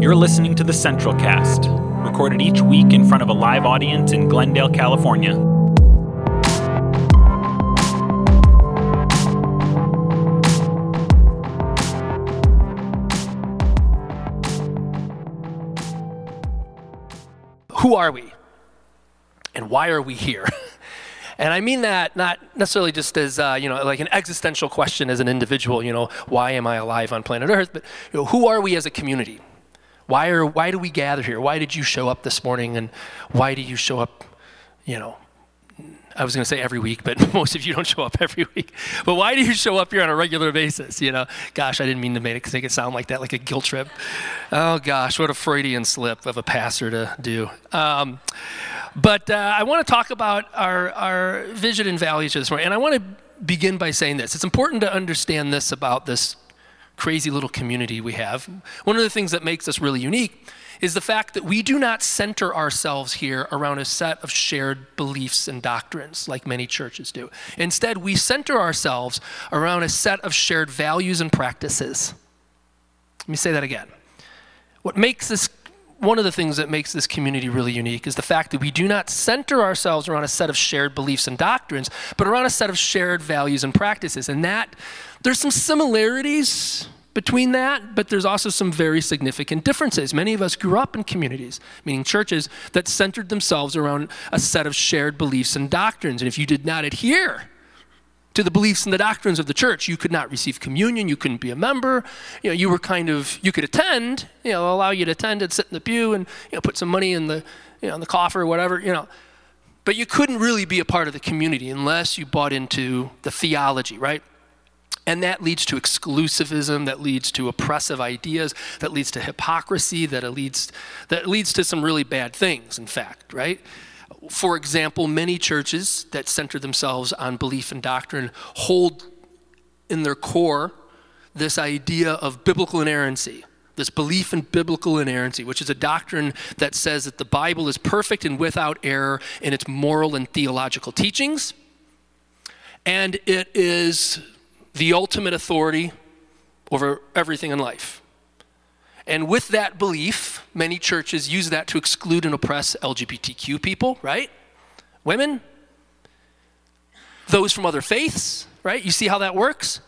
You're listening to the Central Cast, recorded each week in front of a live audience in Glendale, California. Who are we? And why are we here? And I mean that not necessarily just as, uh, you know, like an existential question as an individual, you know, why am I alive on planet Earth? But, you know, who are we as a community? Why, are, why do we gather here? Why did you show up this morning? And why do you show up, you know, I was going to say every week, but most of you don't show up every week. But why do you show up here on a regular basis? You know, gosh, I didn't mean to make it, sound like that, like a guilt trip. Oh gosh, what a Freudian slip of a pastor to do. Um, but uh, I want to talk about our, our vision and values this morning. And I want to begin by saying this. It's important to understand this about this crazy little community we have. One of the things that makes us really unique is the fact that we do not center ourselves here around a set of shared beliefs and doctrines like many churches do. Instead, we center ourselves around a set of shared values and practices. Let me say that again. What makes this one of the things that makes this community really unique is the fact that we do not center ourselves around a set of shared beliefs and doctrines, but around a set of shared values and practices. And that, there's some similarities between that, but there's also some very significant differences. Many of us grew up in communities, meaning churches, that centered themselves around a set of shared beliefs and doctrines. And if you did not adhere to the beliefs and the doctrines of the church. You could not receive communion. You couldn't be a member. You know, you were kind of you could attend. You know, allow you to attend and sit in the pew and you know put some money in the you know in the coffer or whatever. You know, but you couldn't really be a part of the community unless you bought into the theology, right? And that leads to exclusivism, that leads to oppressive ideas, that leads to hypocrisy, that leads that leads to some really bad things. In fact, right? For example, many churches that center themselves on belief and doctrine hold in their core this idea of biblical inerrancy, this belief in biblical inerrancy, which is a doctrine that says that the Bible is perfect and without error in its moral and theological teachings, and it is the ultimate authority over everything in life. And with that belief, many churches use that to exclude and oppress LGBTQ people, right? Women, those from other faiths, right? You see how that works?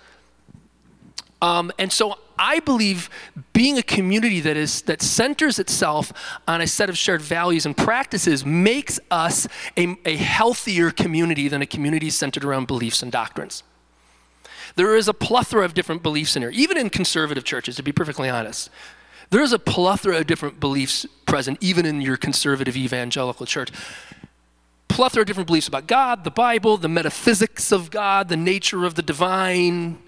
Um, and so I believe being a community that is that centers itself on a set of shared values and practices makes us a, a healthier community than a community centered around beliefs and doctrines. There is a plethora of different beliefs in here, even in conservative churches, to be perfectly honest. There's a plethora of different beliefs present, even in your conservative evangelical church. Plethora of different beliefs about God, the Bible, the metaphysics of God, the nature of the divine,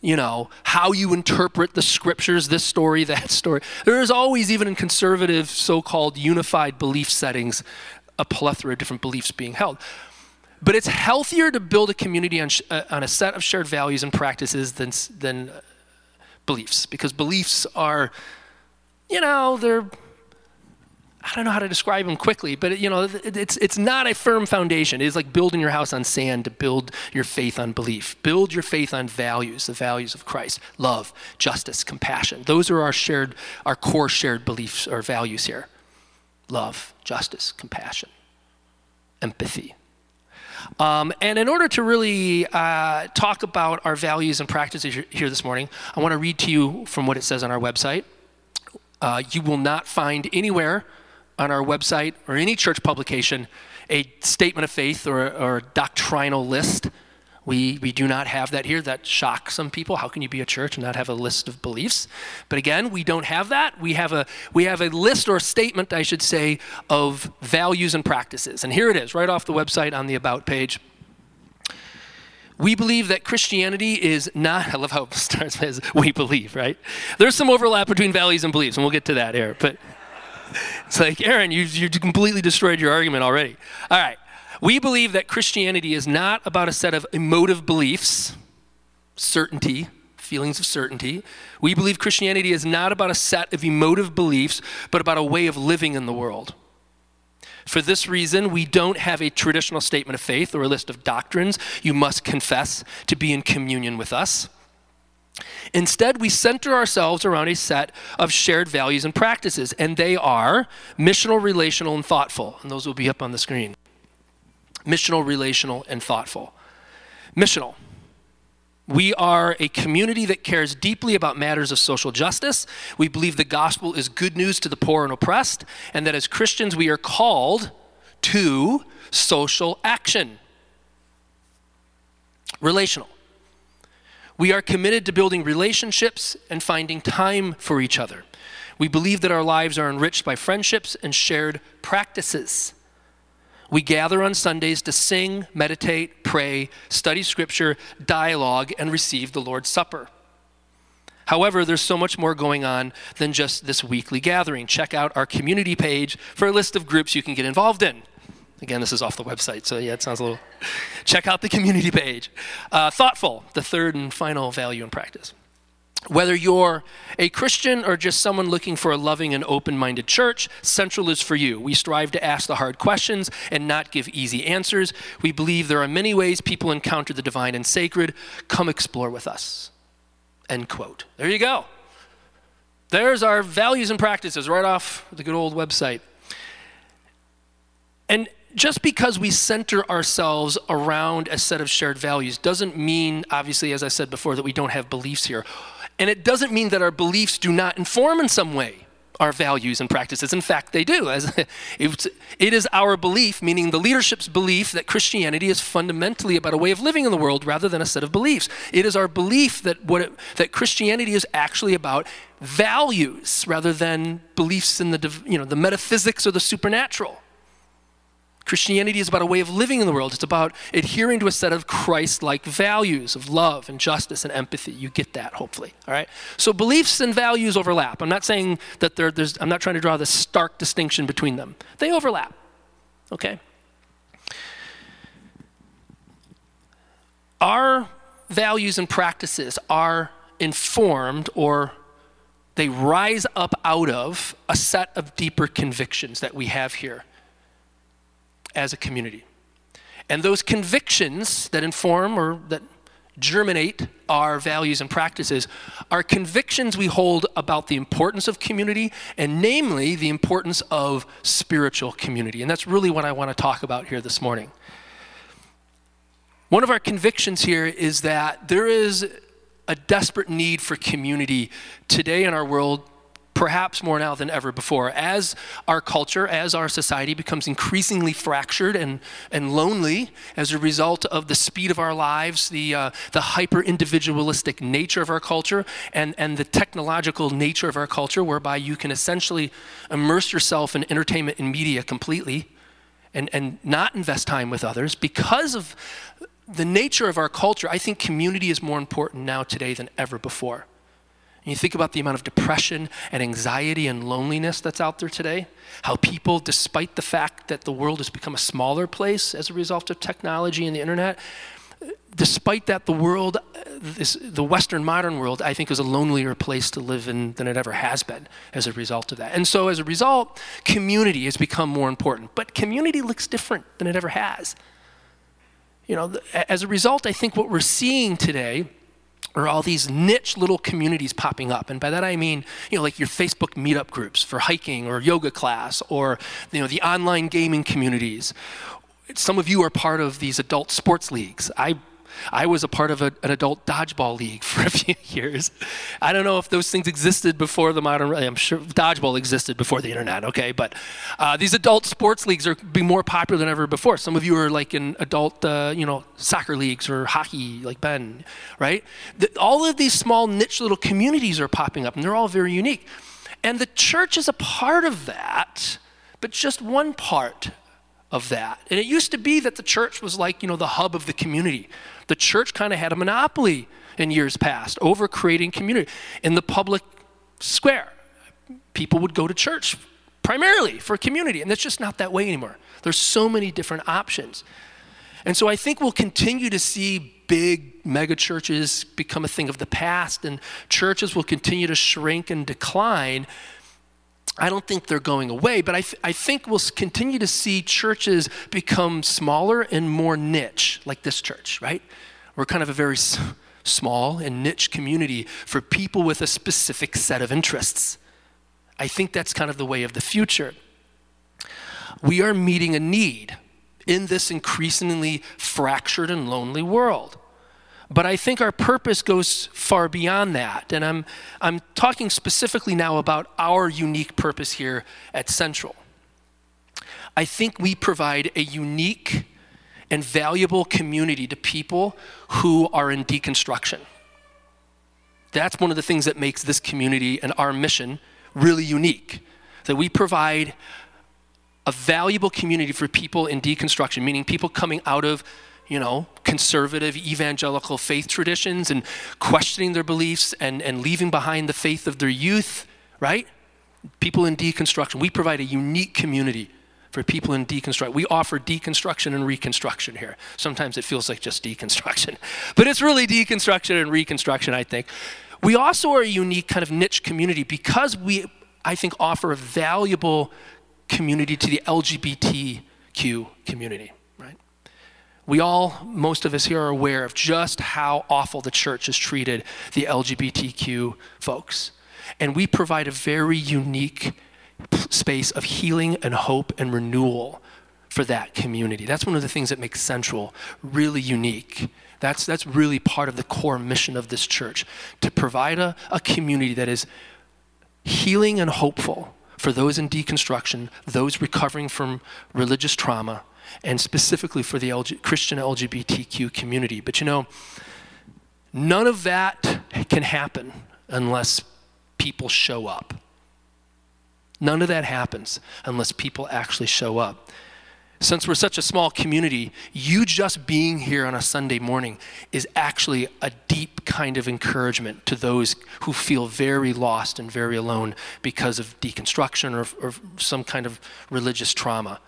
you know, how you interpret the scriptures, this story, that story. There is always, even in conservative, so called unified belief settings, a plethora of different beliefs being held. But it's healthier to build a community on, uh, on a set of shared values and practices than, than uh, beliefs, because beliefs are you know, they're, I don't know how to describe them quickly, but you know, it's, it's not a firm foundation. It's like building your house on sand to build your faith on belief. Build your faith on values, the values of Christ love, justice, compassion. Those are our shared, our core shared beliefs or values here love, justice, compassion, empathy. Um, and in order to really uh, talk about our values and practices here this morning, I want to read to you from what it says on our website. Uh, you will not find anywhere on our website or any church publication a statement of faith or, or a doctrinal list. We, we do not have that here. That shocks some people. How can you be a church and not have a list of beliefs? But again, we don't have that. We have a, we have a list or a statement, I should say, of values and practices. And here it is, right off the website on the About page. We believe that Christianity is not, I love how it starts as we believe, right? There's some overlap between values and beliefs, and we'll get to that here. But it's like, Aaron, you, you completely destroyed your argument already. All right. We believe that Christianity is not about a set of emotive beliefs, certainty, feelings of certainty. We believe Christianity is not about a set of emotive beliefs, but about a way of living in the world. For this reason, we don't have a traditional statement of faith or a list of doctrines you must confess to be in communion with us. Instead, we center ourselves around a set of shared values and practices, and they are missional, relational, and thoughtful. And those will be up on the screen. Missional, relational, and thoughtful. Missional. We are a community that cares deeply about matters of social justice. We believe the gospel is good news to the poor and oppressed, and that as Christians we are called to social action. Relational. We are committed to building relationships and finding time for each other. We believe that our lives are enriched by friendships and shared practices. We gather on Sundays to sing, meditate, pray, study scripture, dialogue, and receive the Lord's Supper. However, there's so much more going on than just this weekly gathering. Check out our community page for a list of groups you can get involved in. Again, this is off the website, so yeah, it sounds a little. Check out the community page. Uh, thoughtful, the third and final value in practice. Whether you're a Christian or just someone looking for a loving and open minded church, Central is for you. We strive to ask the hard questions and not give easy answers. We believe there are many ways people encounter the divine and sacred. Come explore with us. End quote. There you go. There's our values and practices right off the good old website. And just because we center ourselves around a set of shared values doesn't mean, obviously, as I said before, that we don't have beliefs here. And it doesn't mean that our beliefs do not inform in some way our values and practices. In fact, they do. As it is our belief, meaning the leadership's belief, that Christianity is fundamentally about a way of living in the world rather than a set of beliefs. It is our belief that what it, that Christianity is actually about values rather than beliefs in the you know the metaphysics or the supernatural. Christianity is about a way of living in the world. It's about adhering to a set of Christ like values of love and justice and empathy. You get that, hopefully. All right? So beliefs and values overlap. I'm not saying that there's, I'm not trying to draw this stark distinction between them. They overlap. Okay? Our values and practices are informed or they rise up out of a set of deeper convictions that we have here as a community. And those convictions that inform or that germinate our values and practices are convictions we hold about the importance of community and namely the importance of spiritual community. And that's really what I want to talk about here this morning. One of our convictions here is that there is a desperate need for community today in our world perhaps more now than ever before. As our culture, as our society becomes increasingly fractured and, and lonely as a result of the speed of our lives, the, uh, the hyper individualistic nature of our culture, and, and the technological nature of our culture, whereby you can essentially immerse yourself in entertainment and media completely and, and not invest time with others because of the nature of our culture, I think community is more important now today than ever before. And you think about the amount of depression and anxiety and loneliness that's out there today, how people, despite the fact that the world has become a smaller place as a result of technology and the internet, despite that, the world, this, the Western modern world, I think is a lonelier place to live in than it ever has been as a result of that. And so, as a result, community has become more important. But community looks different than it ever has. You know, as a result, I think what we're seeing today are all these niche little communities popping up. And by that I mean, you know, like your Facebook meetup groups for hiking or yoga class or, you know, the online gaming communities. Some of you are part of these adult sports leagues. I I was a part of a, an adult dodgeball league for a few years. I don't know if those things existed before the modern. I'm sure dodgeball existed before the internet. Okay, but uh, these adult sports leagues are being more popular than ever before. Some of you are like in adult, uh, you know, soccer leagues or hockey, like Ben, right? The, all of these small niche little communities are popping up, and they're all very unique. And the church is a part of that, but just one part of that. And it used to be that the church was like, you know, the hub of the community. The church kind of had a monopoly in years past over creating community in the public square. People would go to church primarily for community, and that's just not that way anymore. There's so many different options. And so I think we'll continue to see big mega churches become a thing of the past, and churches will continue to shrink and decline I don't think they're going away, but I, th- I think we'll continue to see churches become smaller and more niche, like this church, right? We're kind of a very s- small and niche community for people with a specific set of interests. I think that's kind of the way of the future. We are meeting a need in this increasingly fractured and lonely world. But I think our purpose goes far beyond that. And I'm, I'm talking specifically now about our unique purpose here at Central. I think we provide a unique and valuable community to people who are in deconstruction. That's one of the things that makes this community and our mission really unique. That we provide a valuable community for people in deconstruction, meaning people coming out of, you know, conservative evangelical faith traditions and questioning their beliefs and, and leaving behind the faith of their youth, right? People in deconstruction. We provide a unique community for people in deconstruction. We offer deconstruction and reconstruction here. Sometimes it feels like just deconstruction, but it's really deconstruction and reconstruction, I think. We also are a unique kind of niche community because we, I think, offer a valuable community to the LGBTQ community? We all, most of us here, are aware of just how awful the church has treated the LGBTQ folks. And we provide a very unique space of healing and hope and renewal for that community. That's one of the things that makes Central really unique. That's, that's really part of the core mission of this church to provide a, a community that is healing and hopeful for those in deconstruction, those recovering from religious trauma, and specifically for the LG, Christian LGBTQ community. But you know, none of that can happen unless people show up. None of that happens unless people actually show up. Since we're such a small community, you just being here on a Sunday morning is actually a deep kind of encouragement to those who feel very lost and very alone because of deconstruction or, or some kind of religious trauma.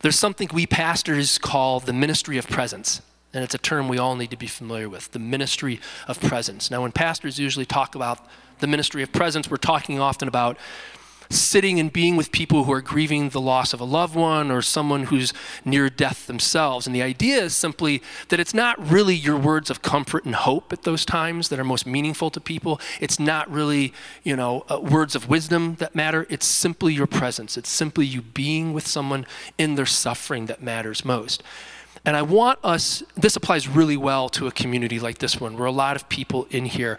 There's something we pastors call the ministry of presence. And it's a term we all need to be familiar with the ministry of presence. Now, when pastors usually talk about the ministry of presence, we're talking often about sitting and being with people who are grieving the loss of a loved one or someone who's near death themselves. And the idea is simply that it's not really your words of comfort and hope at those times that are most meaningful to people. It's not really, you know, uh, words of wisdom that matter. It's simply your presence. It's simply you being with someone in their suffering that matters most. And I want us, this applies really well to a community like this one, where a lot of people in here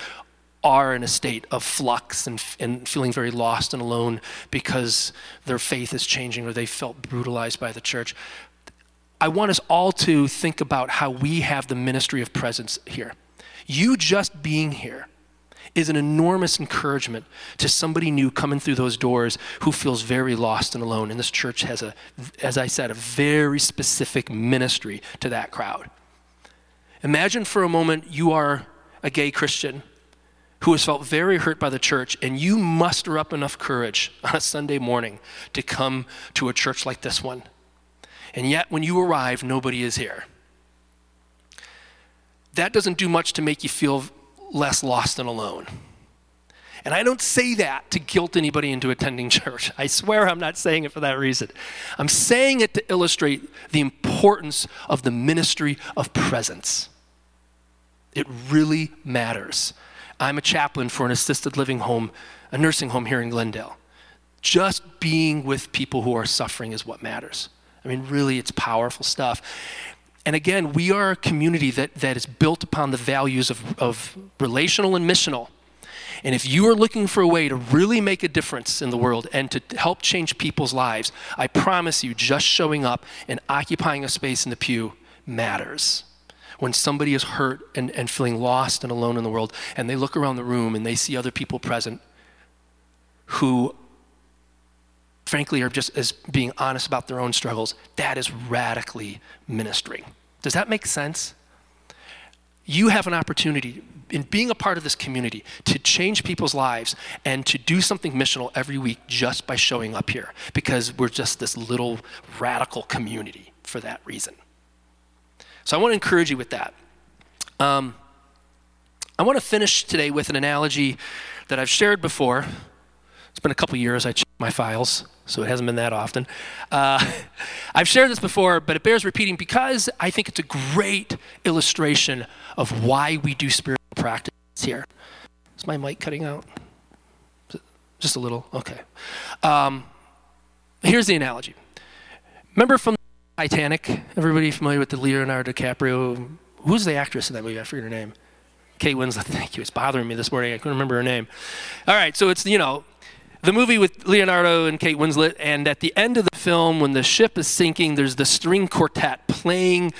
are in a state of flux and, and feeling very lost and alone because their faith is changing or they felt brutalized by the church. I want us all to think about how we have the ministry of presence here. You just being here is an enormous encouragement to somebody new coming through those doors who feels very lost and alone. And this church has a, as I said, a very specific ministry to that crowd. Imagine for a moment you are a gay Christian who has felt very hurt by the church, and you muster up enough courage on a Sunday morning to come to a church like this one. And yet, when you arrive, nobody is here. That doesn't do much to make you feel less lost and alone. And I don't say that to guilt anybody into attending church. I swear I'm not saying it for that reason. I'm saying it to illustrate the importance of the ministry of presence. It really matters. I'm a chaplain for an assisted living home, a nursing home here in Glendale. Just being with people who are suffering is what matters. I mean, really, it's powerful stuff. And again, we are a community that, that is built upon the values of, of relational and missional. And if you are looking for a way to really make a difference in the world and to help change people's lives, I promise you, just showing up and occupying a space in the pew matters when somebody is hurt and, and feeling lost and alone in the world, and they look around the room and they see other people present who, frankly, are just as being honest about their own struggles, that is radically ministering. Does that make sense? You have an opportunity in being a part of this community to change people's lives and to do something missional every week just by showing up here because we're just this little radical community for that reason. So I want to encourage you with that. Um, I want to finish today with an analogy that I've shared before, It's been a couple years. I checked my files, so it hasn't been that often. Uh, I've shared this before, but it bears repeating because I think it's a great illustration of why we do spiritual practice here. Is my mic cutting out? Just a little? Okay. Um, here's the analogy. Remember from Titanic? Everybody familiar with the Leonardo DiCaprio? Who's the actress in that movie? I forget her name. Kate Winslet. Thank you. It's bothering me this morning. I couldn't remember her name. All right, so it's, you know, the movie with Leonardo and Kate Winslet, and at the end of the film, when the ship is sinking, there's the string quartet playing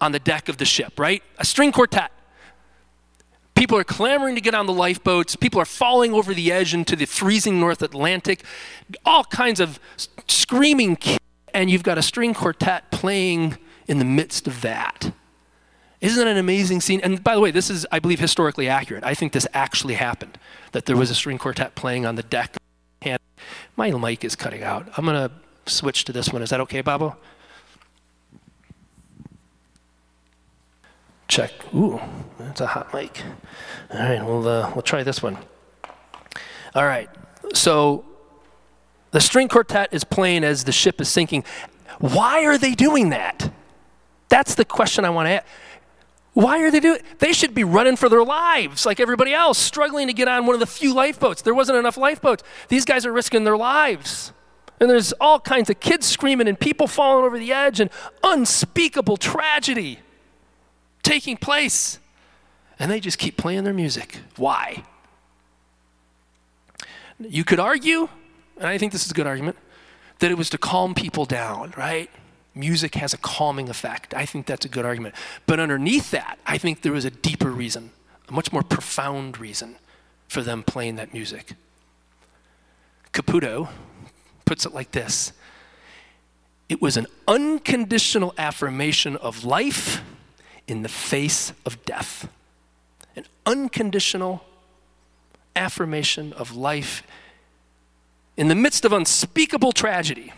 on the deck of the ship, right? A string quartet. People are clamoring to get on the lifeboats. People are falling over the edge into the freezing North Atlantic. All kinds of screaming, and you've got a string quartet playing in the midst of that. Isn't it an amazing scene? And by the way, this is, I believe, historically accurate. I think this actually happened, that there was a string quartet playing on the deck. My mic is cutting out. I'm going to switch to this one. Is that okay, Babo? Check. Ooh, that's a hot mic. All right, we'll, uh, we'll try this one. All right, so the string quartet is playing as the ship is sinking. Why are they doing that? That's the question I want to ask. Why are they doing it? They should be running for their lives like everybody else, struggling to get on one of the few lifeboats. There wasn't enough lifeboats. These guys are risking their lives. And there's all kinds of kids screaming and people falling over the edge and unspeakable tragedy taking place. And they just keep playing their music. Why? You could argue, and I think this is a good argument, that it was to calm people down, right? Music has a calming effect. I think that's a good argument. But underneath that, I think there was a deeper reason, a much more profound reason for them playing that music. Caputo puts it like this It was an unconditional affirmation of life in the face of death. An unconditional affirmation of life in the midst of unspeakable tragedy.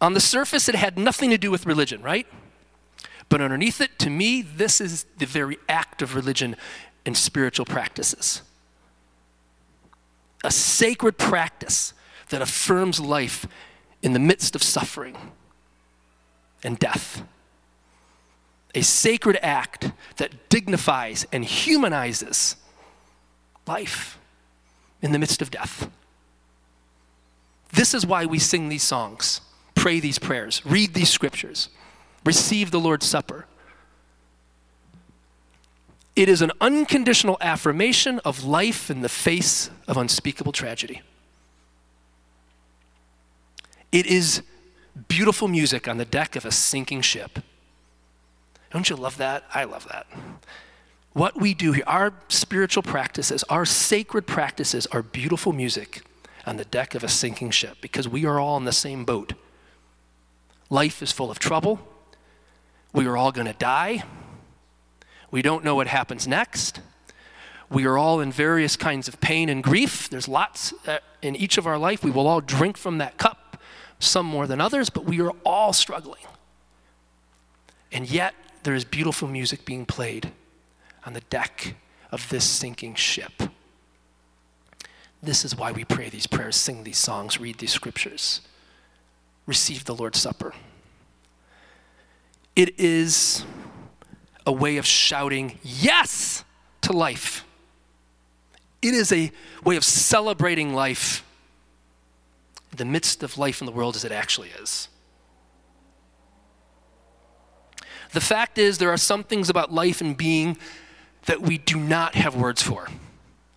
On the surface, it had nothing to do with religion, right? But underneath it, to me, this is the very act of religion and spiritual practices. A sacred practice that affirms life in the midst of suffering and death. A sacred act that dignifies and humanizes life in the midst of death. This is why we sing these songs, pray these prayers, read these scriptures, receive the Lord's Supper. It is an unconditional affirmation of life in the face of unspeakable tragedy. It is beautiful music on the deck of a sinking ship. Don't you love that? I love that. What we do here, our spiritual practices, our sacred practices, are beautiful music on the deck of a sinking ship because we are all in the same boat. Life is full of trouble. We are all going to die. We don't know what happens next. We are all in various kinds of pain and grief. There's lots uh, in each of our life. We will all drink from that cup some more than others, but we are all struggling. And yet, there is beautiful music being played on the deck of this sinking ship. This is why we pray these prayers, sing these songs, read these scriptures, receive the Lord's Supper. It is a way of shouting yes to life. It is a way of celebrating life in the midst of life in the world as it actually is. The fact is, there are some things about life and being that we do not have words for.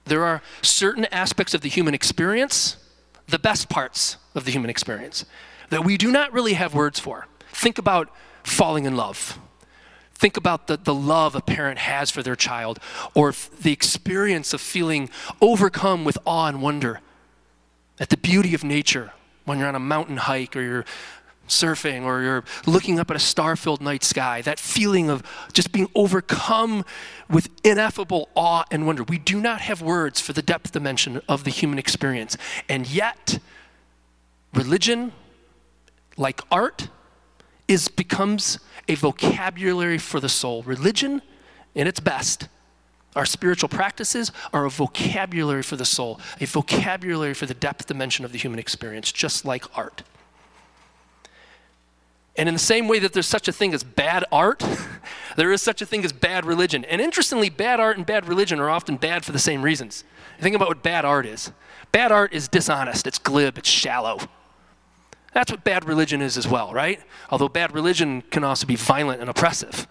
There are certain aspects of the human experience, the best parts of the human experience, that we do not really have words for. Think about falling in love. Think about the, the love a parent has for their child, or the experience of feeling overcome with awe and wonder at the beauty of nature when you're on a mountain hike or you're surfing or you're looking up at a star filled night sky, that feeling of just being overcome with ineffable awe and wonder. We do not have words for the depth dimension of the human experience. And yet, religion, like art, is becomes a vocabulary for the soul. Religion, in its best, Our spiritual practices are a vocabulary for the soul, a vocabulary for the depth dimension of the human experience, just like art. And in the same way that there's such a thing as bad art, there is such a thing as bad religion. And interestingly, bad art and bad religion are often bad for the same reasons. Think about what bad art is bad art is dishonest, it's glib, it's shallow. That's what bad religion is as well, right? Although bad religion can also be violent and oppressive.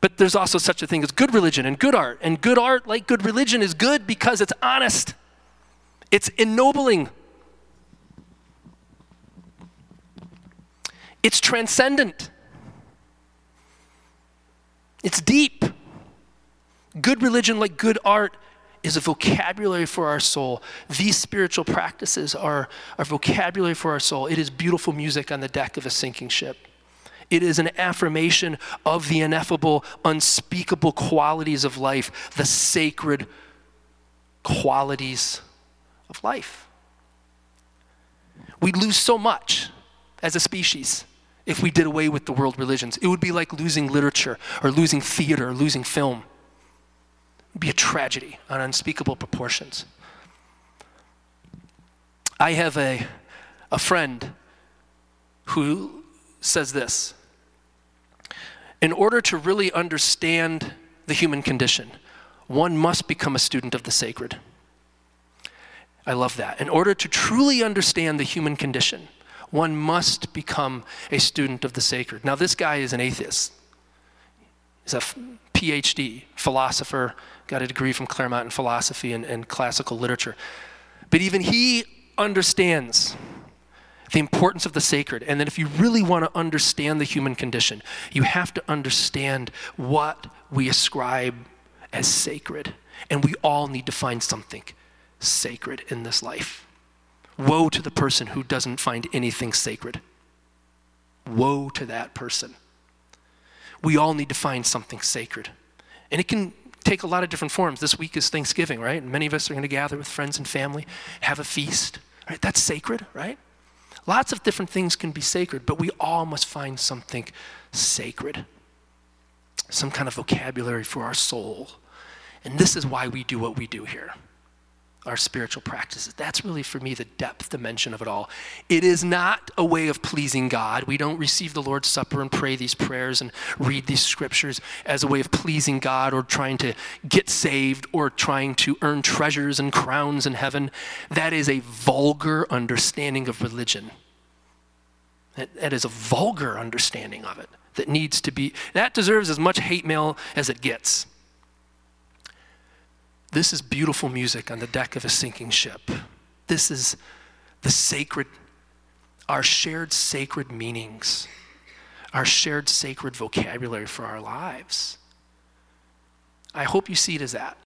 But there's also such a thing as good religion and good art. And good art, like good religion, is good because it's honest, it's ennobling, it's transcendent, it's deep. Good religion, like good art, is a vocabulary for our soul. These spiritual practices are a vocabulary for our soul. It is beautiful music on the deck of a sinking ship. It is an affirmation of the ineffable, unspeakable qualities of life, the sacred qualities of life. We'd lose so much as a species if we did away with the world religions. It would be like losing literature or losing theater or losing film. It'd be a tragedy on unspeakable proportions. I have a, a friend who says this In order to really understand the human condition, one must become a student of the sacred. I love that. In order to truly understand the human condition, one must become a student of the sacred. Now, this guy is an atheist. He's a PhD, philosopher, got a degree from Claremont in philosophy and, and classical literature. But even he understands the importance of the sacred. And that if you really want to understand the human condition, you have to understand what we ascribe as sacred. And we all need to find something sacred in this life. Woe to the person who doesn't find anything sacred. Woe to that person. We all need to find something sacred. And it can take a lot of different forms. This week is Thanksgiving, right? And many of us are going to gather with friends and family, have a feast, right? That's sacred, right? Lots of different things can be sacred, but we all must find something sacred, some kind of vocabulary for our soul. And this is why we do what we do here our spiritual practices. That's really for me the depth dimension of it all. It is not a way of pleasing God. We don't receive the Lord's Supper and pray these prayers and read these scriptures as a way of pleasing God or trying to get saved or trying to earn treasures and crowns in heaven. That is a vulgar understanding of religion. that, that is a vulgar understanding of it that needs to be, that deserves as much hate mail as it gets. This is beautiful music on the deck of a sinking ship. This is the sacred, our shared sacred meanings, our shared sacred vocabulary for our lives. I hope you see it as that.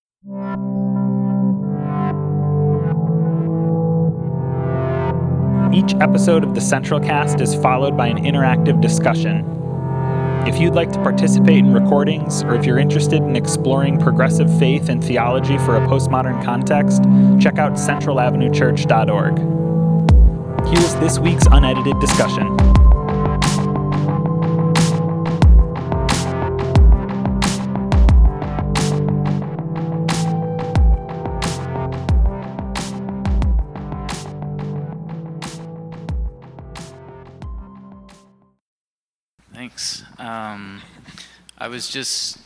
Each episode of the Central Cast is followed by an interactive discussion if you'd like to participate in recordings, or if you're interested in exploring progressive faith and theology for a postmodern context, check out centralavenuechurch.org. Here's this week's unedited discussion. I was just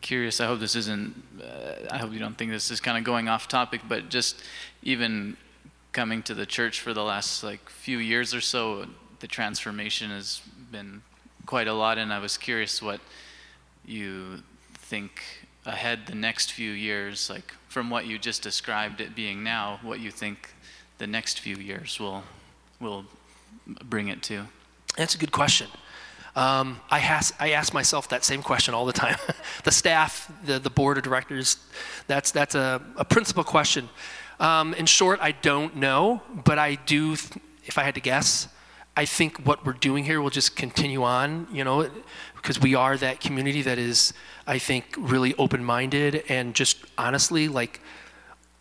curious. I hope this isn't, uh, I hope you don't think this is kind of going off topic, but just even coming to the church for the last like few years or so, the transformation has been quite a lot. And I was curious what you think ahead the next few years, like from what you just described it being now, what you think the next few years will will bring it to. That's a good question. Um, I, has, I ask myself that same question all the time. the staff, the, the board of directors, that's, that's a, a principal question. Um, in short, I don't know, but I do, if I had to guess, I think what we're doing here will just continue on, you know, because we are that community that is, I think, really open minded and just honestly, like,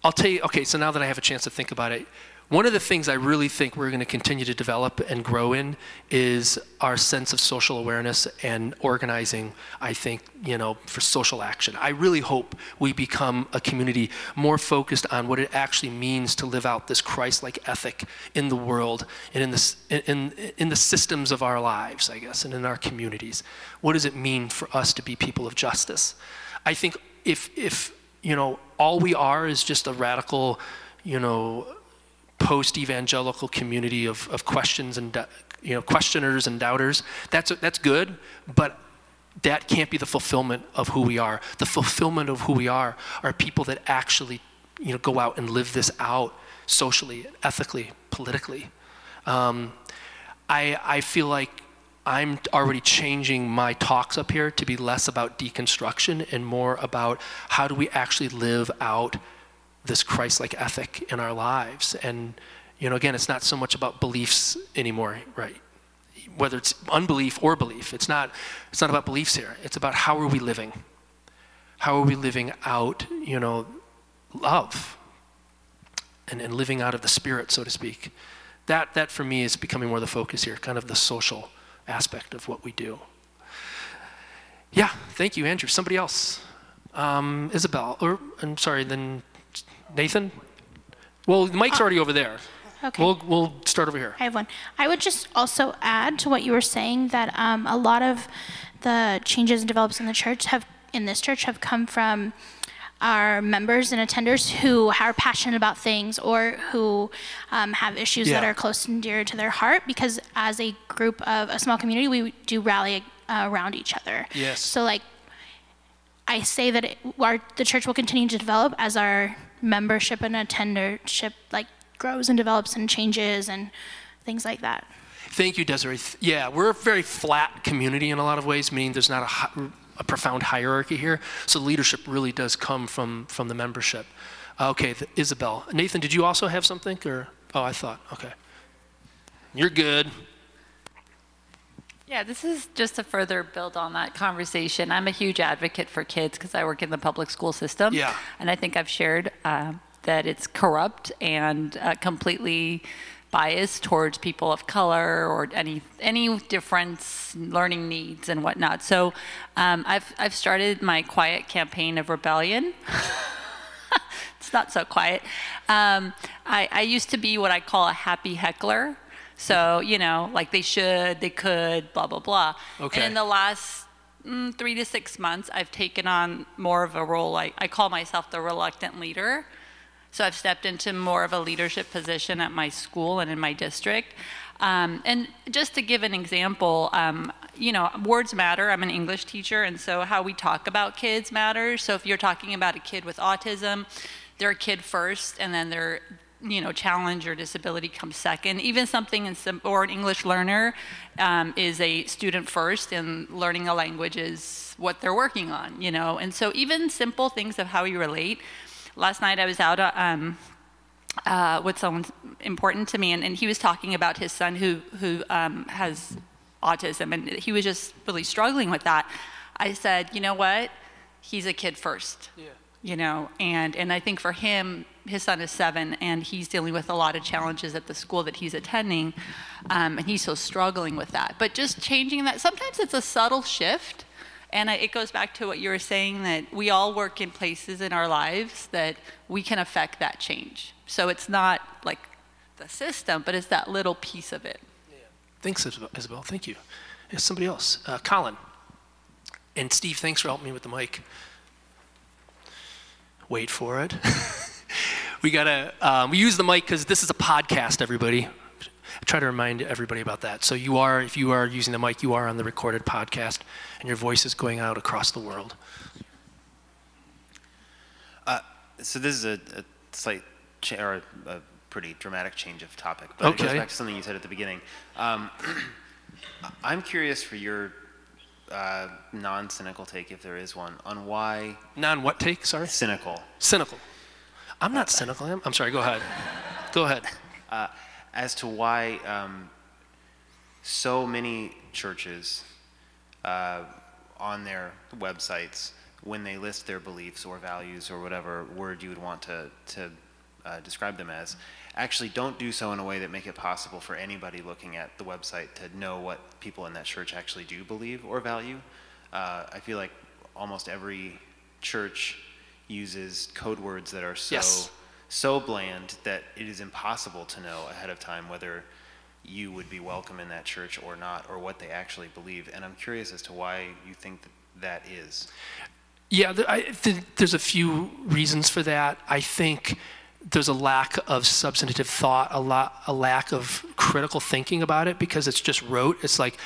I'll tell you, okay, so now that I have a chance to think about it, One of the things I really think we're going to continue to develop and grow in is our sense of social awareness and organizing, I think, you know, for social action. I really hope we become a community more focused on what it actually means to live out this Christ-like ethic in the world and in the, in, in the systems of our lives, I guess, and in our communities. What does it mean for us to be people of justice? I think if, if you know, all we are is just a radical, you know, post-evangelical community of, of questions and you know questioners and doubters. That's that's good but that can't be the fulfillment of who we are. The fulfillment of who we are are people that actually you know go out and live this out socially ethically politically. Um, I, I feel like I'm already changing my talks up here to be less about deconstruction and more about how do we actually live out this Christ-like ethic in our lives. And you know, again, it's not so much about beliefs anymore, right? Whether it's unbelief or belief, it's not. It's not about beliefs here. It's about how are we living. How are we living out, you know, love, and, and living out of the spirit, so to speak. That that for me is becoming more the focus here, kind of the social aspect of what we do. Yeah, thank you, Andrew. Somebody else. Um, Isabel, or I'm sorry, then Nathan? Well, Mike's uh, already over there. Okay. We'll, we'll start over here. I have one. I would just also add to what you were saying that um, a lot of the changes and develops in the church have in this church have come from our members and attenders who are passionate about things or who um, have issues yeah. that are close and dear to their heart because as a group of a small community we do rally uh, around each other yes so like i say that it, our, the church will continue to develop as our membership and attendership like grows and develops and changes and things like that. Thank you, Desiree. Yeah, we're a very flat community in a lot of ways, meaning there's not a, a profound hierarchy here. So leadership really does come from from the membership. Uh, okay, the, Isabel. Nathan, did you also have something, or oh, I thought. Okay, you're good. Yeah, this is just to further build on that conversation. I'm a huge advocate for kids because I work in the public school system. Yeah. And I think I've shared uh, that it's corrupt and uh, completely biased towards people of color or any any difference learning needs and whatnot. So um, I've I've started my quiet campaign of rebellion. it's not so quiet. Um, I, I used to be what I call a happy heckler. So, you know, like they should, they could, blah, blah, blah. Okay. And in the last mm, three to six months, I've taken on more of a role. Like I call myself the reluctant leader. So I've stepped into more of a leadership position at my school and in my district. Um, and just to give an example, um, you know, words matter. I'm an English teacher, and so how we talk about kids matters. So if you're talking about a kid with autism, they're a kid first, and then they're you know, challenge or disability comes second. Even something in some, or an English learner um, is a student first, and learning a language is what they're working on, you know. And so even simple things of how you relate. Last night I was out uh, um, uh, with someone important to me, and, and, he was talking about his son who who um, has autism, and he was just really struggling with that. I said, you know what? He's a kid first. Yeah you know and and i think for him his son is seven and he's dealing with a lot of challenges at the school that he's attending um, and he's so struggling with that. But just changing that sometimes it's a subtle shift and it goes back to what you were saying that we all work in places in our lives that we can affect that change. So it's not like the system but it's that little piece of it. Yeah. thanks isabel thank you. There's somebody else. Uh, colin. And steve thanks for helping me with the mic. Wait for it. we gotta, um, we use the mic because this is a podcast, everybody. I try to remind everybody about that. So you are, if you are using the mic, you are on the recorded podcast, and your voice is going out across the world. Uh, so this is a, a slight cha- or a, a, pretty dramatic change of topic, but okay. it goes back to something you said at the beginning. Um, I'm curious for your uh, non-cynical take, if there is one, on why Non-what take, sorry? cynical. Cynical. I'm not cynical. I'm, I'm sorry, go ahead. Go ahead. Uh, as to why um, so many churches uh, on their websites, when they list their beliefs or values or whatever word you would want to, to uh, describe them as, actually don't do so in a way that make it possible for anybody looking at the website to know what people in that church actually do believe or value. Uh, I feel like almost every church uses code words that are so Yes. so bland that it is impossible to know ahead of time whether you would be welcome in that church or not, or what they actually believe. And I'm curious as to why you think that that is. Yeah, I think there's a few reasons for that. I think there's a lack of substantive thought, a, lot, a lack of critical thinking about it because it's just rote. It's like,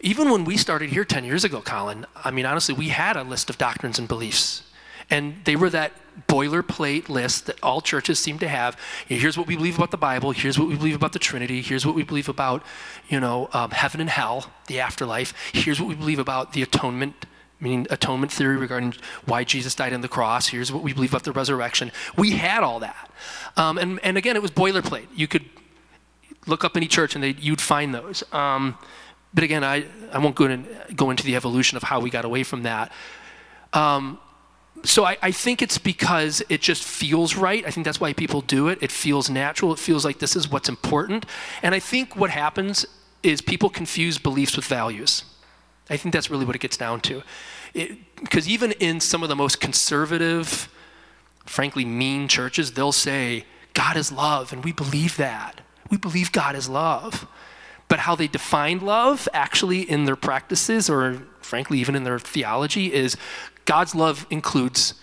even when we started here 10 years ago, Colin, I mean, honestly, we had a list of doctrines and beliefs. And they were that boilerplate list that all churches seem to have. Here's what we believe about the Bible. Here's what we believe about the Trinity. Here's what we believe about, you know, um, heaven and hell, the afterlife. Here's what we believe about the atonement meaning atonement theory regarding why Jesus died on the cross. Here's what we believe about the resurrection. We had all that. Um, and, and again, it was boilerplate. You could look up any church and they, you'd find those. Um, but again, I, I won't go, in, go into the evolution of how we got away from that. Um, so I, I think it's because it just feels right. I think that's why people do it. It feels natural. It feels like this is what's important. And I think what happens is people confuse beliefs with values. I think that's really what it gets down to. Because even in some of the most conservative, frankly, mean churches, they'll say, God is love, and we believe that. We believe God is love. But how they define love, actually, in their practices, or frankly, even in their theology, is God's love includes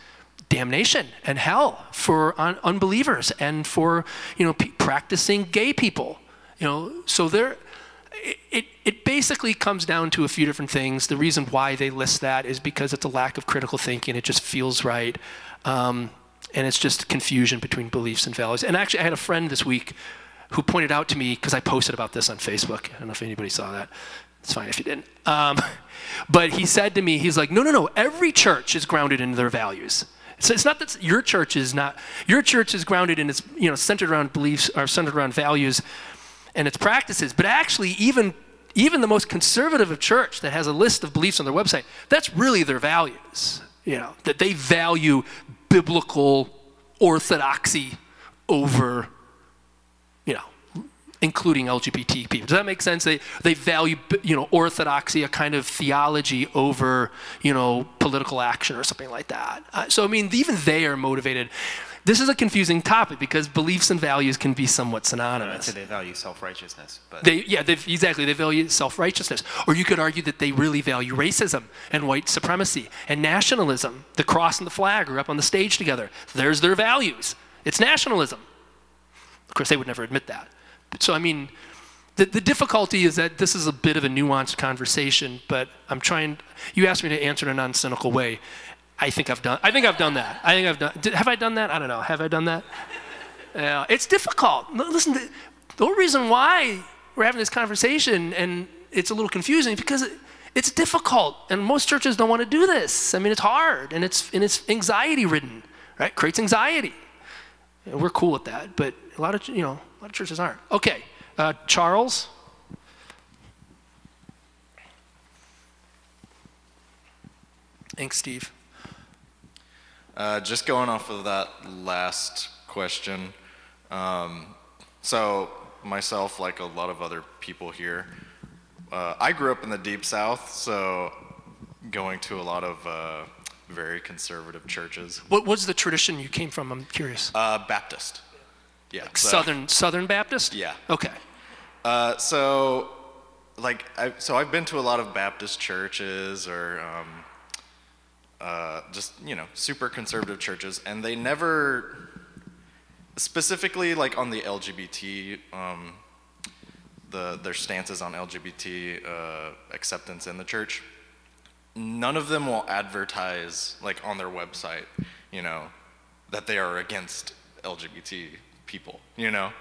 damnation and hell for un- unbelievers and for you know p- practicing gay people you know so they're it, it, it basically comes down to a few different things. The reason why they list that is because it's a lack of critical thinking. It just feels right. Um, and it's just confusion between beliefs and values. And actually, I had a friend this week who pointed out to me, because I posted about this on Facebook. I don't know if anybody saw that. It's fine if you didn't. Um, but he said to me, he's like, no, no, no, every church is grounded in their values. So it's not that your church is not, your church is grounded in its, you know, centered around beliefs or centered around values and its practices. But actually, even even the most conservative of church that has a list of beliefs on their website, that's really their values. You know, that they value biblical orthodoxy over, including LGBT people. Does that make sense? They they value you know orthodoxy, a kind of theology over you know political action or something like that. Uh, so I mean, even they are motivated. This is a confusing topic because beliefs and values can be somewhat synonymous. say they value self-righteousness, but They, yeah, exactly. They value self righteousness. Or you could argue that they really value racism and white supremacy and nationalism. The cross and the flag are up on the stage together. There's their values. It's nationalism. Of course, they would never admit that. So, I mean, the, the difficulty is that this is a bit of a nuanced conversation, but I'm trying. You asked me to answer in a non cynical way. I think I've done. I think I've done that. I think I've done. Did, have I done that? I don't know. Have I done that? Yeah, it's difficult. Listen, the, the reason why we're having this conversation and it's a little confusing because it, it's difficult, and most churches don't want to do this. I mean, it's hard and it's and it's anxiety ridden, right? Creates anxiety. We're cool with that, but a lot of you know a lot of churches aren't. Okay, uh, Charles. Thanks, Steve. Uh, just going off of that last question, um, so myself, like a lot of other people here, uh, I grew up in the deep south, so going to a lot of uh, very conservative churches. What was the tradition you came from? I'm curious. Uh, Baptist. Yeah. so- Southern Southern Baptist. Yeah. Okay. Uh, so, like, I, so I've been to a lot of Baptist churches or um, uh, just you know super conservative churches, and they never, specifically like on the LGBT, um, the their stances on LGBT uh, acceptance in the church. None of them will advertise like on their website, you know, that they are against LGBT people, you know,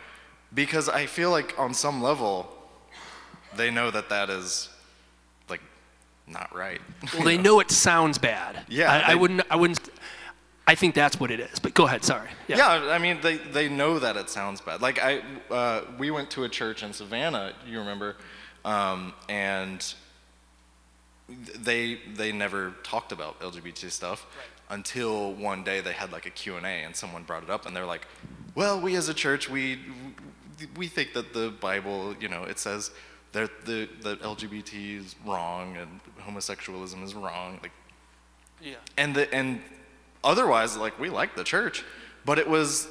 because I feel like on some level, they know that that is like not right. Well, they know it sounds bad. Yeah, I, I wouldn't. I wouldn't. I think that's what it is. But go ahead. Sorry. Yeah. I mean, they, they know that it sounds bad. Like, I, uh, we went to a church in Savannah, you remember, um, and they they never talked about LGBT stuff until one day they had like a Q&A and someone brought it up and they're like, "Well, we as a church, we we think that the Bible, you know, it says that the that LGBT is wrong and homosexualism is wrong." Like Yeah. and the and otherwise like we like the church, but it was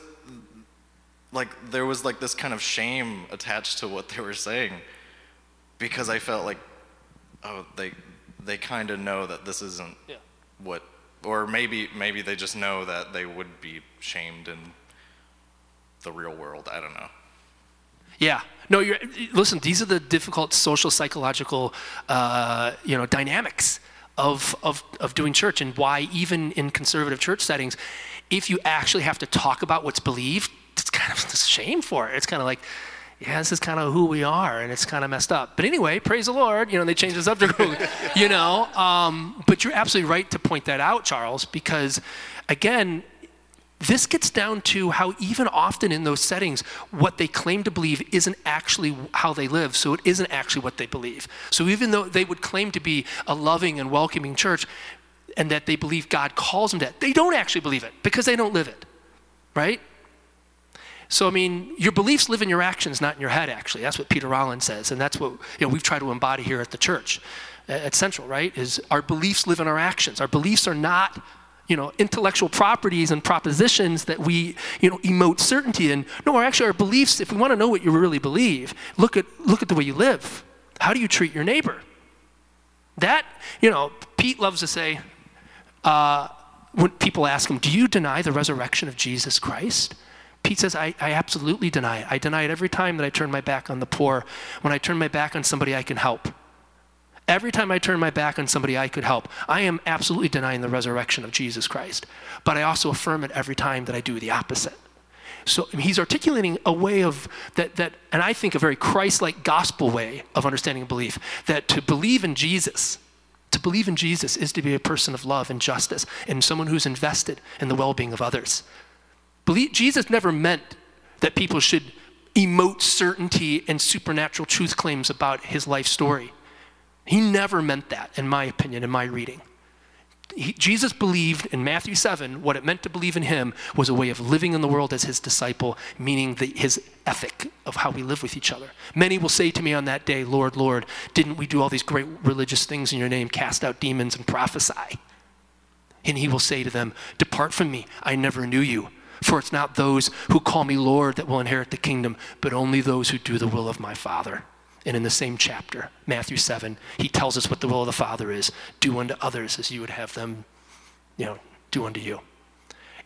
like there was like this kind of shame attached to what they were saying because I felt like oh they they kind of know that this isn't Yeah. what or maybe maybe they just know that they would be shamed in the real world. I don't know. Yeah. No, you're, listen, these are the difficult social psychological, uh, you know, dynamics of, of, of doing church and why even in conservative church settings, if you actually have to talk about what's believed, it's kind of a shame for it. It's kind of like, yeah, this is kind of who we are, and it's kind of messed up. But anyway, praise the Lord. You know, they changed the subject. you know, um, but you're absolutely right to point that out, Charles, because again, this gets down to how even often in those settings, what they claim to believe isn't actually how they live. So it isn't actually what they believe. So even though they would claim to be a loving and welcoming church, and that they believe God calls them that, they don't actually believe it because they don't live it, right? So, I mean, your beliefs live in your actions, not in your head, actually. That's what Peter Rollins says. And that's what you know, we've tried to embody here at the church, at Central, right? Is our beliefs live in our actions. Our beliefs are not, you know, intellectual properties and propositions that we, you know, emote certainty in. No, actually, our beliefs, if we want to know what you really believe, look at, look at the way you live. How do you treat your neighbor? That, you know, Pete loves to say, uh, when people ask him, Do you deny the resurrection of Jesus Christ? Pete says, I, I absolutely deny it. I deny it every time that I turn my back on the poor, when I turn my back on somebody I can help. Every time I turn my back on somebody I could help, I am absolutely denying the resurrection of Jesus Christ. But I also affirm it every time that I do the opposite. So he's articulating a way of that, that and I think a very Christ like gospel way of understanding and belief that to believe in Jesus, to believe in Jesus is to be a person of love and justice and someone who's invested in the well being of others. Believe, Jesus never meant that people should emote certainty and supernatural truth claims about his life story. He never meant that, in my opinion, in my reading. He, Jesus believed in Matthew 7 what it meant to believe in him was a way of living in the world as his disciple, meaning the, his ethic of how we live with each other. Many will say to me on that day, Lord, Lord, didn't we do all these great religious things in your name, cast out demons and prophesy? And he will say to them, Depart from me, I never knew you. For it's not those who call me Lord that will inherit the kingdom, but only those who do the will of my Father. And in the same chapter, Matthew 7, he tells us what the will of the Father is do unto others as you would have them, you know, do unto you.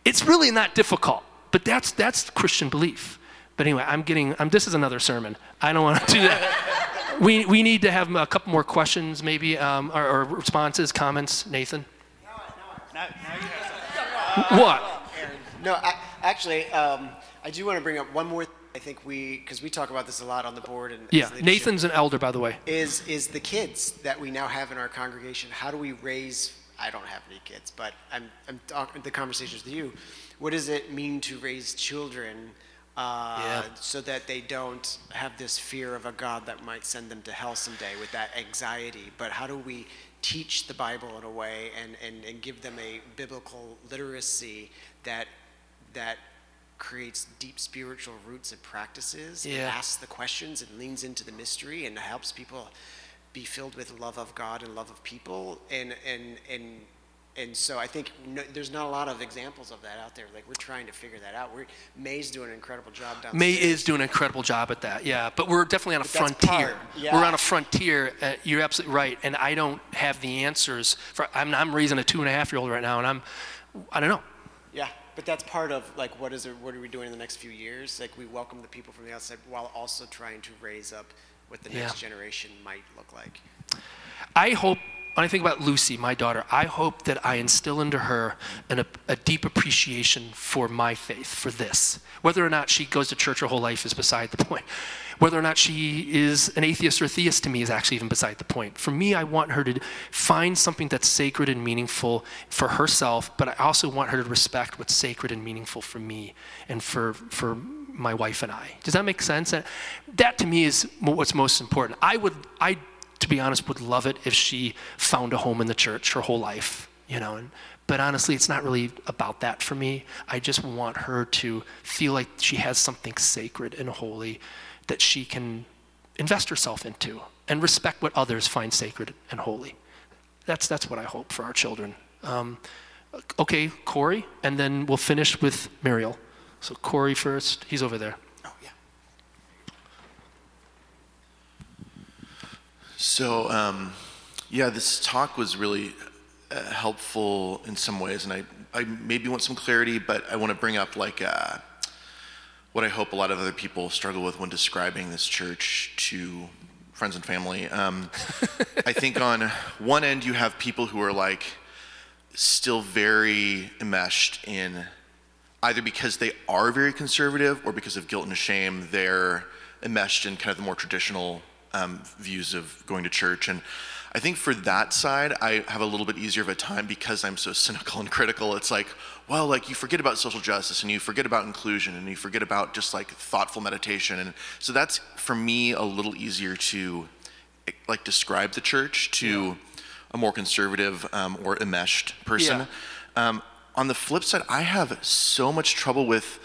It's really not difficult, but that's, that's Christian belief. But anyway, I'm getting, I'm, this is another sermon. I don't want to do that. we, we need to have a couple more questions, maybe, um, or, or responses, comments. Nathan? what? No, I, actually, um, I do want to bring up one more. Th- I think we, because we talk about this a lot on the board and Yeah, Nathan's an elder, by the way. is is the kids that we now have in our congregation. How do we raise? I don't have any kids, but I'm I'm talking the conversations with you. What does it mean to raise children? Uh, Yeah. So that they don't have this fear of a God that might send them to hell someday with that anxiety. But how do we teach the Bible in a way and, and, and give them a biblical literacy that that creates deep spiritual roots and practices Yeah. asks the questions and leans into the mystery and helps people be filled with love of God and love of people and and and and so I think no, there's not a lot of examples of that out there. Like we're trying to figure that out. We're May's doing an incredible job down May is doing an incredible job at that, yeah. But we're definitely on a frontier. yeah. We're on a frontier. Uh, you're absolutely right, and I don't have the answers. For I'm, I'm raising a two and a half year old right now, and I'm, I don't know. Yeah, but that's part of like what is it? What are we doing in the next few years? Like we welcome the people from the outside while also trying to raise up what the next generation might look like. I hope, when I think about Lucy, my daughter, I hope that I instill into her an, a deep appreciation for my faith, for this. Whether or not she goes to church her whole life is beside the point. Whether or not she is an atheist or a theist to me is actually even beside the point. For me, I want her to find something that's sacred and meaningful for herself, but I also want her to respect what's sacred and meaningful for me and for, for my wife and I. Does that make sense? That, that to me is what's most important. I would, I to be honest, would love it if she found a home in the church her whole life, you know. And, but honestly, it's not really about that for me. I just want her to feel like she has something sacred and holy that she can invest herself into and respect what others find sacred and holy. That's, that's what I hope for our children. Um, okay, Corey, and then we'll finish with Muriel. So Corey first, he's over there. Oh, yeah. So, um, yeah, this talk was really uh, helpful in some ways, and I, I maybe want some clarity, but I want to bring up like uh, what I hope a lot of other people struggle with when describing this church to friends and family. Um, I think on one end you have people who are like still very enmeshed in either because they are very conservative or because of guilt and shame, they're enmeshed in kind of the more traditional um, views of going to church. And I think for that side, I have a little bit easier of a time because I'm so cynical and critical. It's like, well, like you forget about social justice and you forget about inclusion and you forget about just like thoughtful meditation. And so that's for me a little easier to like describe the church to yeah. a more conservative um, or enmeshed person. Yeah. Um, on the flip side, I have so much trouble with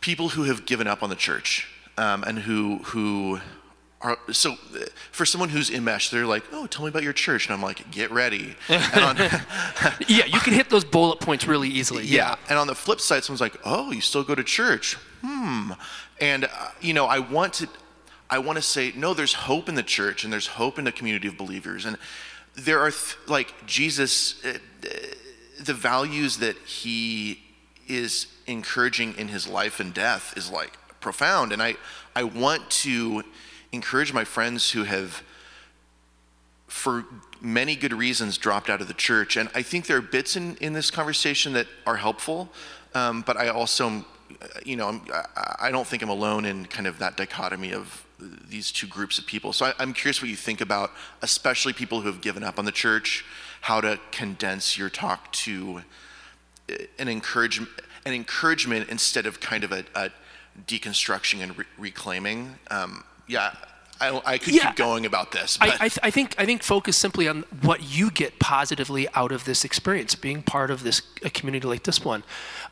people who have given up on the church um, and who who are so uh, for someone who's enmeshed, they're like, "Oh, tell me about your church," and I'm like, "Get ready." On, yeah, you can hit those bullet points really easily. Yeah. yeah. and on the flip side, someone's like, "Oh, you still go to church?" Hmm, and uh, you know, I want to, I want to say, no, there's hope in the church, and there's hope in the community of believers, and there are th- like Jesus, uh, the values that he is encouraging in his life and death is like profound, and I, I want to encourage my friends who have, for many good reasons, dropped out of the church. And I think there are bits in, in this conversation that are helpful, um, but I also, you know, I'm, I don't think I'm alone in kind of that dichotomy of these two groups of people. So I, I'm curious what you think about, especially people who have given up on the church, how to condense your talk to uh, an encouragement, an encouragement instead of kind of a, a deconstruction and re- reclaiming. Um, yeah, I, I could yeah, keep going about this. I, I, th- I, think I think focus simply on what you get positively out of this experience, being part of this a community like this one.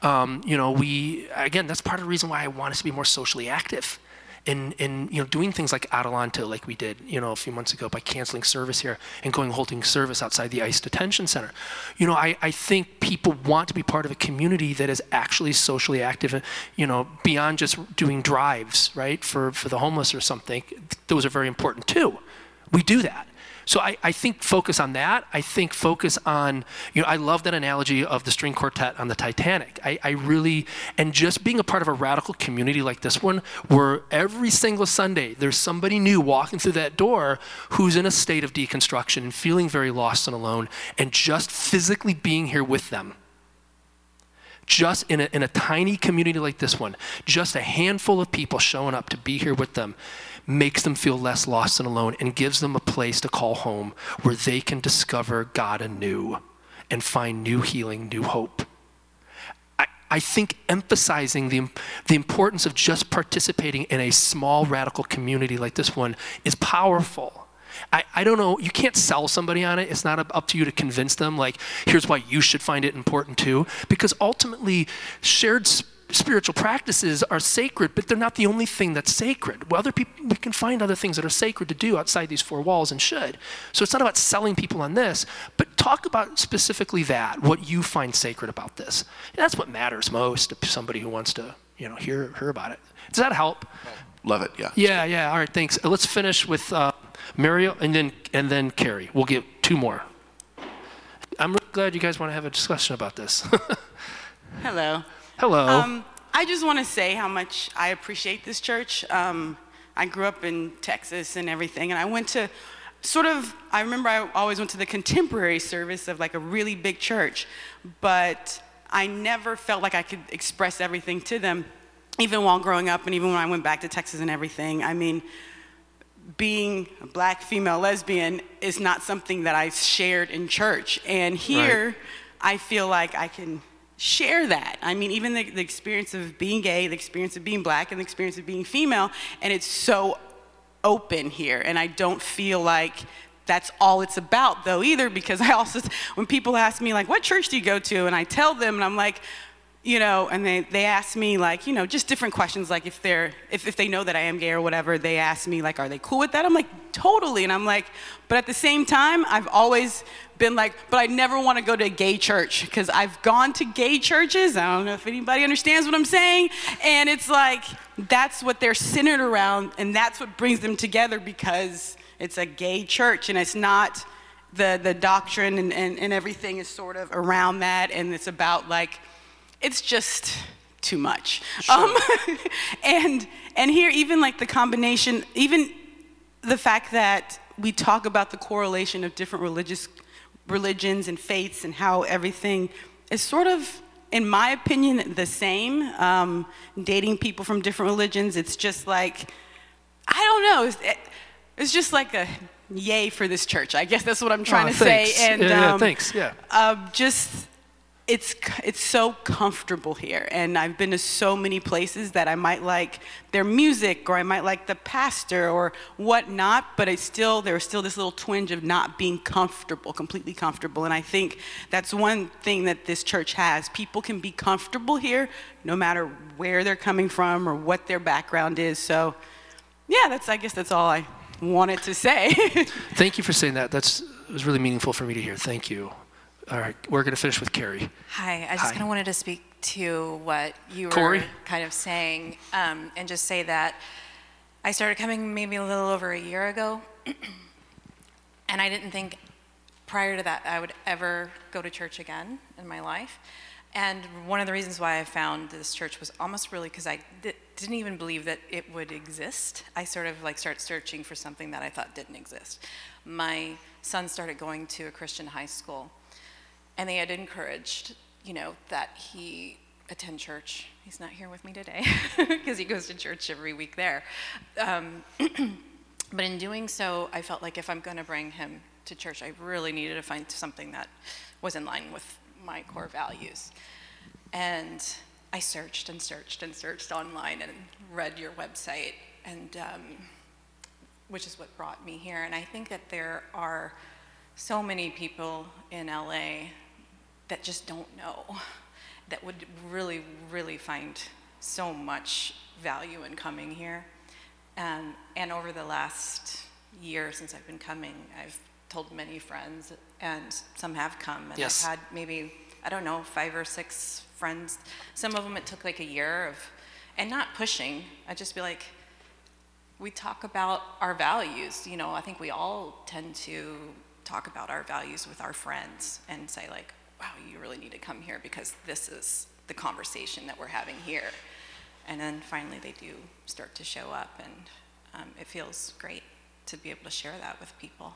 Um, you know, we again, that's part of the reason why I want us to be more socially active in, in you know doing things like Adelanto, like we did you know a few months ago by canceling service here and going holding service outside the ICE detention center. You know, I, I think people want to be part of a community that is actually socially active. You know, beyond just doing drives, right, for for the homeless or something. Those are very important too. We do that. So I, I think focus on that. I think focus on, you know, I love that analogy of the string quartet on the Titanic. I, I really, and just being a part of a radical community like this one, where every single Sunday there's somebody new walking through that door who's in a state of deconstruction and feeling very lost and alone, and just physically being here with them just in a, in a tiny community like this one, just a handful of people showing up to be here with them makes them feel less lost and alone and gives them a place to call home where they can discover God anew and find new healing, new hope. I, I think emphasizing the, the importance of just participating in a small radical community like this one is powerful. I, I don't know, you can't sell somebody on it. It's not up to you to convince them, like, here's why you should find it important too. Because ultimately, shared spiritual practices are sacred, but they're not the only thing that's sacred. Well, other people, we can find other things that are sacred to do outside these four walls and should. So it's not about selling people on this, but talk about specifically that, what you find sacred about this. And that's what matters most to somebody who wants to, you know, hear, hear about it. Does that help? Love it, yeah. Yeah, yeah, all right, thanks. Let's finish with uh, Muriel and then, and then Carrie. We'll get two more. I'm really glad you guys want to have a discussion about this. Hello. Hello. Um, I just want to say how much I appreciate this church. Um, I grew up in Texas and everything, and I went to sort of, I remember I always went to the contemporary service of like a really big church, but I never felt like I could express everything to them, even while growing up and even when I went back to Texas and everything. I mean, being a black female lesbian is not something that I shared in church. And here, right. I feel like I can share that. I mean, even the, the experience of being gay, the experience of being black, and the experience of being female, and it's so open here. And I don't feel like that's all it's about though either because I also when people ask me like what church do you go to and I tell them and I'm like you know and they, they ask me like you know just different questions like if they're if, if they know that I am gay or whatever they ask me like are they cool with that? I'm like totally. And I'm like but at the same time I've always been like but I never want to go to a gay church because I've gone to gay churches. I don't know if anybody understands what I'm saying. And it's like that's what they're centered around and that's what brings them together because it's a gay church, and it's not the, the doctrine and, and, and everything is sort of around that, and it's about like, it's just too much. Sure. Um, and, and here, even like the combination, even the fact that we talk about the correlation of different religious religions and faiths and how everything is sort of in my opinion the same um, dating people from different religions it's just like i don't know it, it's just like a yay for this church. I guess that's what I'm trying oh, to thanks. say. And yeah, yeah, um, thanks. Yeah. Uh, just it's it's so comfortable here, and I've been to so many places that I might like their music or I might like the pastor or whatnot, but it's still there's still this little twinge of not being comfortable, completely comfortable. And I think that's one thing that this church has. People can be comfortable here, no matter where they're coming from or what their background is. So, yeah, that's I guess that's all I wanted to say. Thank you for saying that. That's was really meaningful for me to hear. Thank you. All right, we're going to finish with Carrie. Hi, I just kind of wanted to speak to what you Corey? were kind of saying, um, and just say that I started coming maybe a little over a year ago, and I didn't think prior to that I would ever go to church again in my life. And one of the reasons why I found this church was almost really because I di- didn't even believe that it would exist. I sort of like started searching for something that I thought didn't exist. My son started going to a Christian high school, and they had encouraged, you know, that he attend church. He's not here with me today because he goes to church every week there. Um, but in doing so, I felt like if I'm going to bring him to church, I really needed to find something that was in line with my core values. And I searched and searched and searched online and read your website, and um, which is what brought me here. And I think that there are so many people in LA that just don't know, that would really, really find so much value in coming here. And, and over the last year since I've been coming, I've told many friends, and some have come. And yes. I've had maybe, I don't know, five or six friends. Some of them it took like a year of, and not pushing. I'd just be like, we talk about our values. You know, I think we all tend to talk about our values with our friends and say, like, wow, you really need to come here because this is the conversation that we're having here. And then finally they do start to show up, and um, it feels great to be able to share that with people.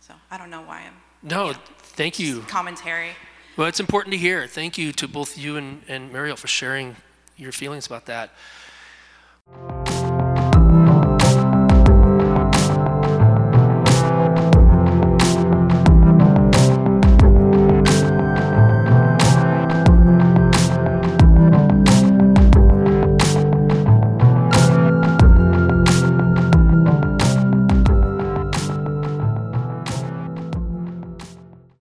So I don't know why I'm. No, yeah, thank you. Commentary. Well, it's important to hear. Thank you to both you and, and Mariel for sharing your feelings about that.